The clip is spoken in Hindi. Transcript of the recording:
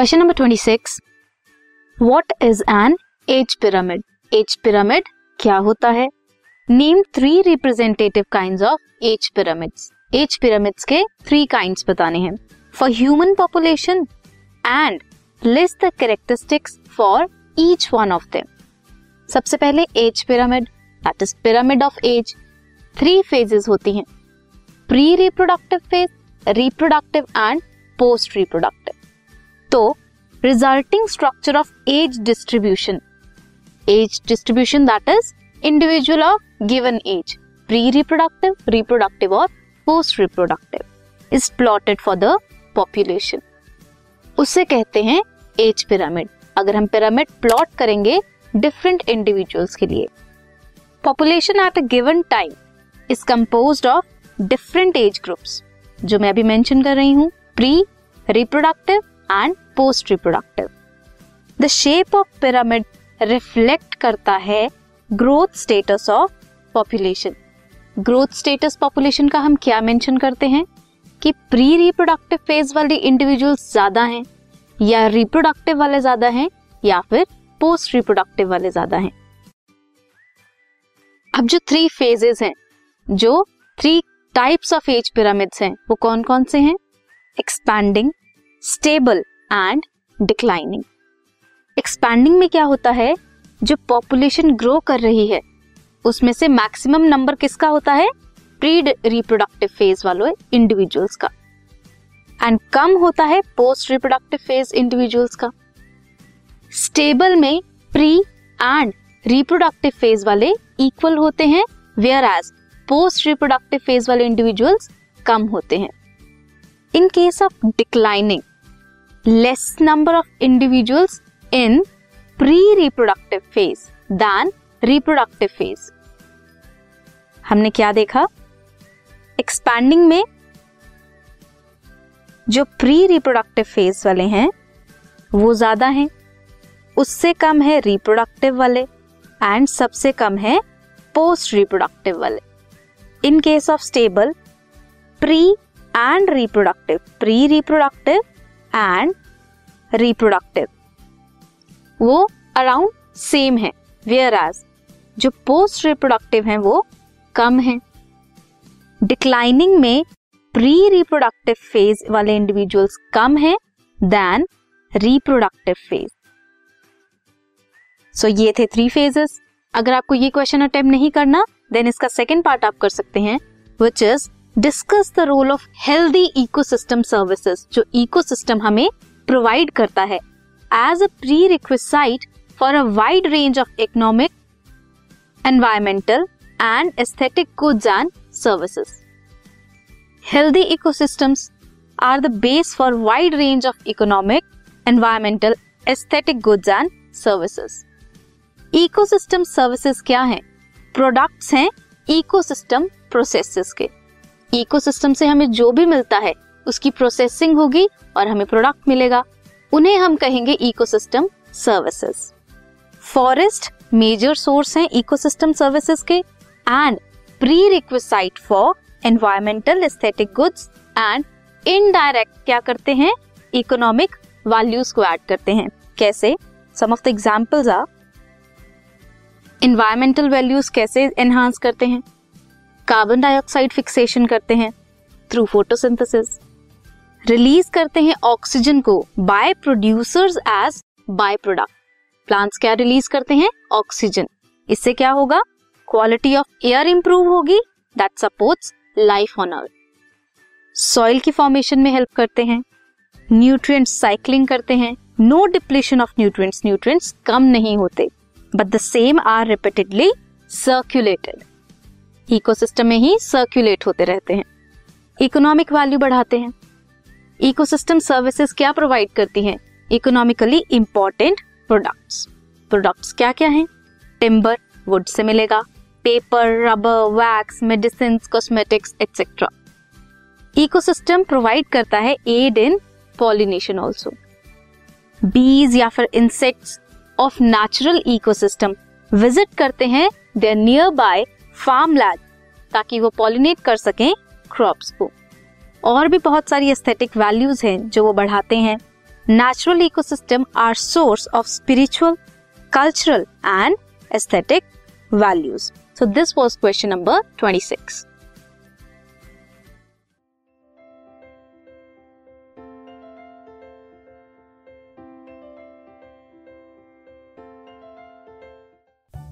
Question number twenty six what is an age pyramid age pyramid क्या होता है? Name three representative kind of age pyramids age pyramids के थ्री काइंड्स बताने हैं. For human population and list the characteristics for each one of them सबसे पहले age pyramid that is pyramid of age three phases होती हैं. Pre reproductive phase reproductive and post reproductive तो resulting structure of age distribution age distribution that is individual of given age pre reproductive reproductive और post reproductive is plotted for the population उसे कहते हैं एज पिरामिड अगर हम पिरामिड प्लॉट करेंगे डिफरेंट इंडिविजुअल्स के लिए. Population at a given time is compose of different age groups जो मैं अभी मेंशन कर रही हूँ pre reproductive and post reproductive the shape of pyramid reflect करता है growth status of population growth status population का हम क्या मेंशन करते हैं? कि प्री रिप्रोडक्टिव फ़ेज़ वाले इंडिविजुअल्स ज़्यादा हैं, या रिप्रोडक्टिव वाले ज़्यादा हैं, या फिर पोस्ट रिप्रोडक्टिव वाले ज़्यादा हैं। अब जो थ्री फेजेस हैं, जो three types of age pyramids हैं, वो कौन कौन से हैं? Expanding stable and declining expanding में क्या होता है? जो पॉपुलेशन ग्रो कर रही है, उसमें से मैक्सिमम नंबर किसका होता है? प्री रिप्रोडक्टिव फ़ेज़ वालों इंडिविजुअल्स का। एंड कम होता है पोस्ट रिप्रोडक्टिव फ़ेज़ इंडिविजुअल्स का। स्टेबल में प्री एंड रिप्रोडक्टिव फ़ेज़ वाले इक्वल होते हैं whereas post reproductive phase वाले इंडिविजुअल्स कम होते हैं। In case of declining less number of individuals in pre reproductive phase than reproductive phase हमने क्या देखा? एक्सपैंडिंग में जो प्री रिप्रोडक्टिव फ़ेज़ वाले हैं, वो ज़्यादा हैं। उससे कम है रिप्रोडक्टिव वाले एंड सबसे कम है पोस्ट रिप्रोडक्टिव वाले। In case of stable pre and reproductive pre reproductive and reproductive वो अराउंड सेम है वेयर एज जो पोस्ट रिप्रोडक्टिव है वो कम है। डिक्लाइनिंग में प्री रिप्रोडक्टिव फ़ेज़ वाले इंडिविजुअल्स कम है देन रिप्रोडक्टिव फ़ेज़ सो ये थे थ्री फेजेस अगर आपको ये क्वेश्चन अटेम्प्ट नहीं करना देन इसका सेकेंड पार्ट आप कर सकते हैं which is discuss the role of healthy ecosystem services जो इकोसिस्टम हमें प्रोवाइड करता है as a prerequisite for a wide range of economic environmental and aesthetic goods and services healthy ecosystems are the base for wide range of economic environmental aesthetic goods and services ecosystem services क्या हैं? प्रोडक्ट्स हैं इकोसिस्टम प्रोसेसेस के. इकोसिस्टम से हमें जो भी मिलता है उसकी प्रोसेसिंग होगी और हमें प्रोडक्ट मिलेगा। उन्हें हम कहेंगे ecosystem services forest major source हैं इकोसिस्टम सर्विसेज़ के। And prerequisite for environmental aesthetic goods and indirect क्या करते हैं? इकोनॉमिक वैल्यूज़ को ऐड करते हैं। कैसे? Some of the examples are environmental values कैसे एनहांस करते हैं? कार्बन डाइऑक्साइड फिक्सेशन करते हैं थ्रू फोटोसिंथेसिस रिलीज़ करते हैं ऑक्सीजन को by producers as byproduct. Plants क्या रिलीज़ करते हैं? ऑक्सीजन। इससे क्या होगा? क्वालिटी ऑफ़ एयर इंप्रूव होगी। That supports life on earth soil की फॉर्मेशन में हेल्प करते हैं। न्यूट्रिएंट साइक्लिंग करते हैं। No depletion of nutrients nutrients कम नहीं होते। But the same are repeatedly circulated ecosystem में ही सर्कुलेट होते रहते हैं। इकोनॉमिक वैल्यू बढ़ाते हैं। इकोसिस्टम सर्विसेज़ क्या प्रोवाइड करती हैं? इकोनॉमिकली इंपॉर्टेंट प्रोडक्ट्स प्रोडक्ट्स क्या क्या हैं? टिम्बर वुड से मिलेगा। Paper rubber wax medicine cosmetics etcetera ecosystem provide करता है aid in pollination also bees या फिर insects of natural ecosystem visit करते हैं there nearby farm land ताकि वो पॉलिनेट कर सकें क्रॉप्स को। और भी बहुत सारी एस्थेटिक वैल्यूज़ हैं जो वो बढ़ाते हैं। Natural ecosystem are source of spiritual cultural and aesthetic values so this was question number twenty six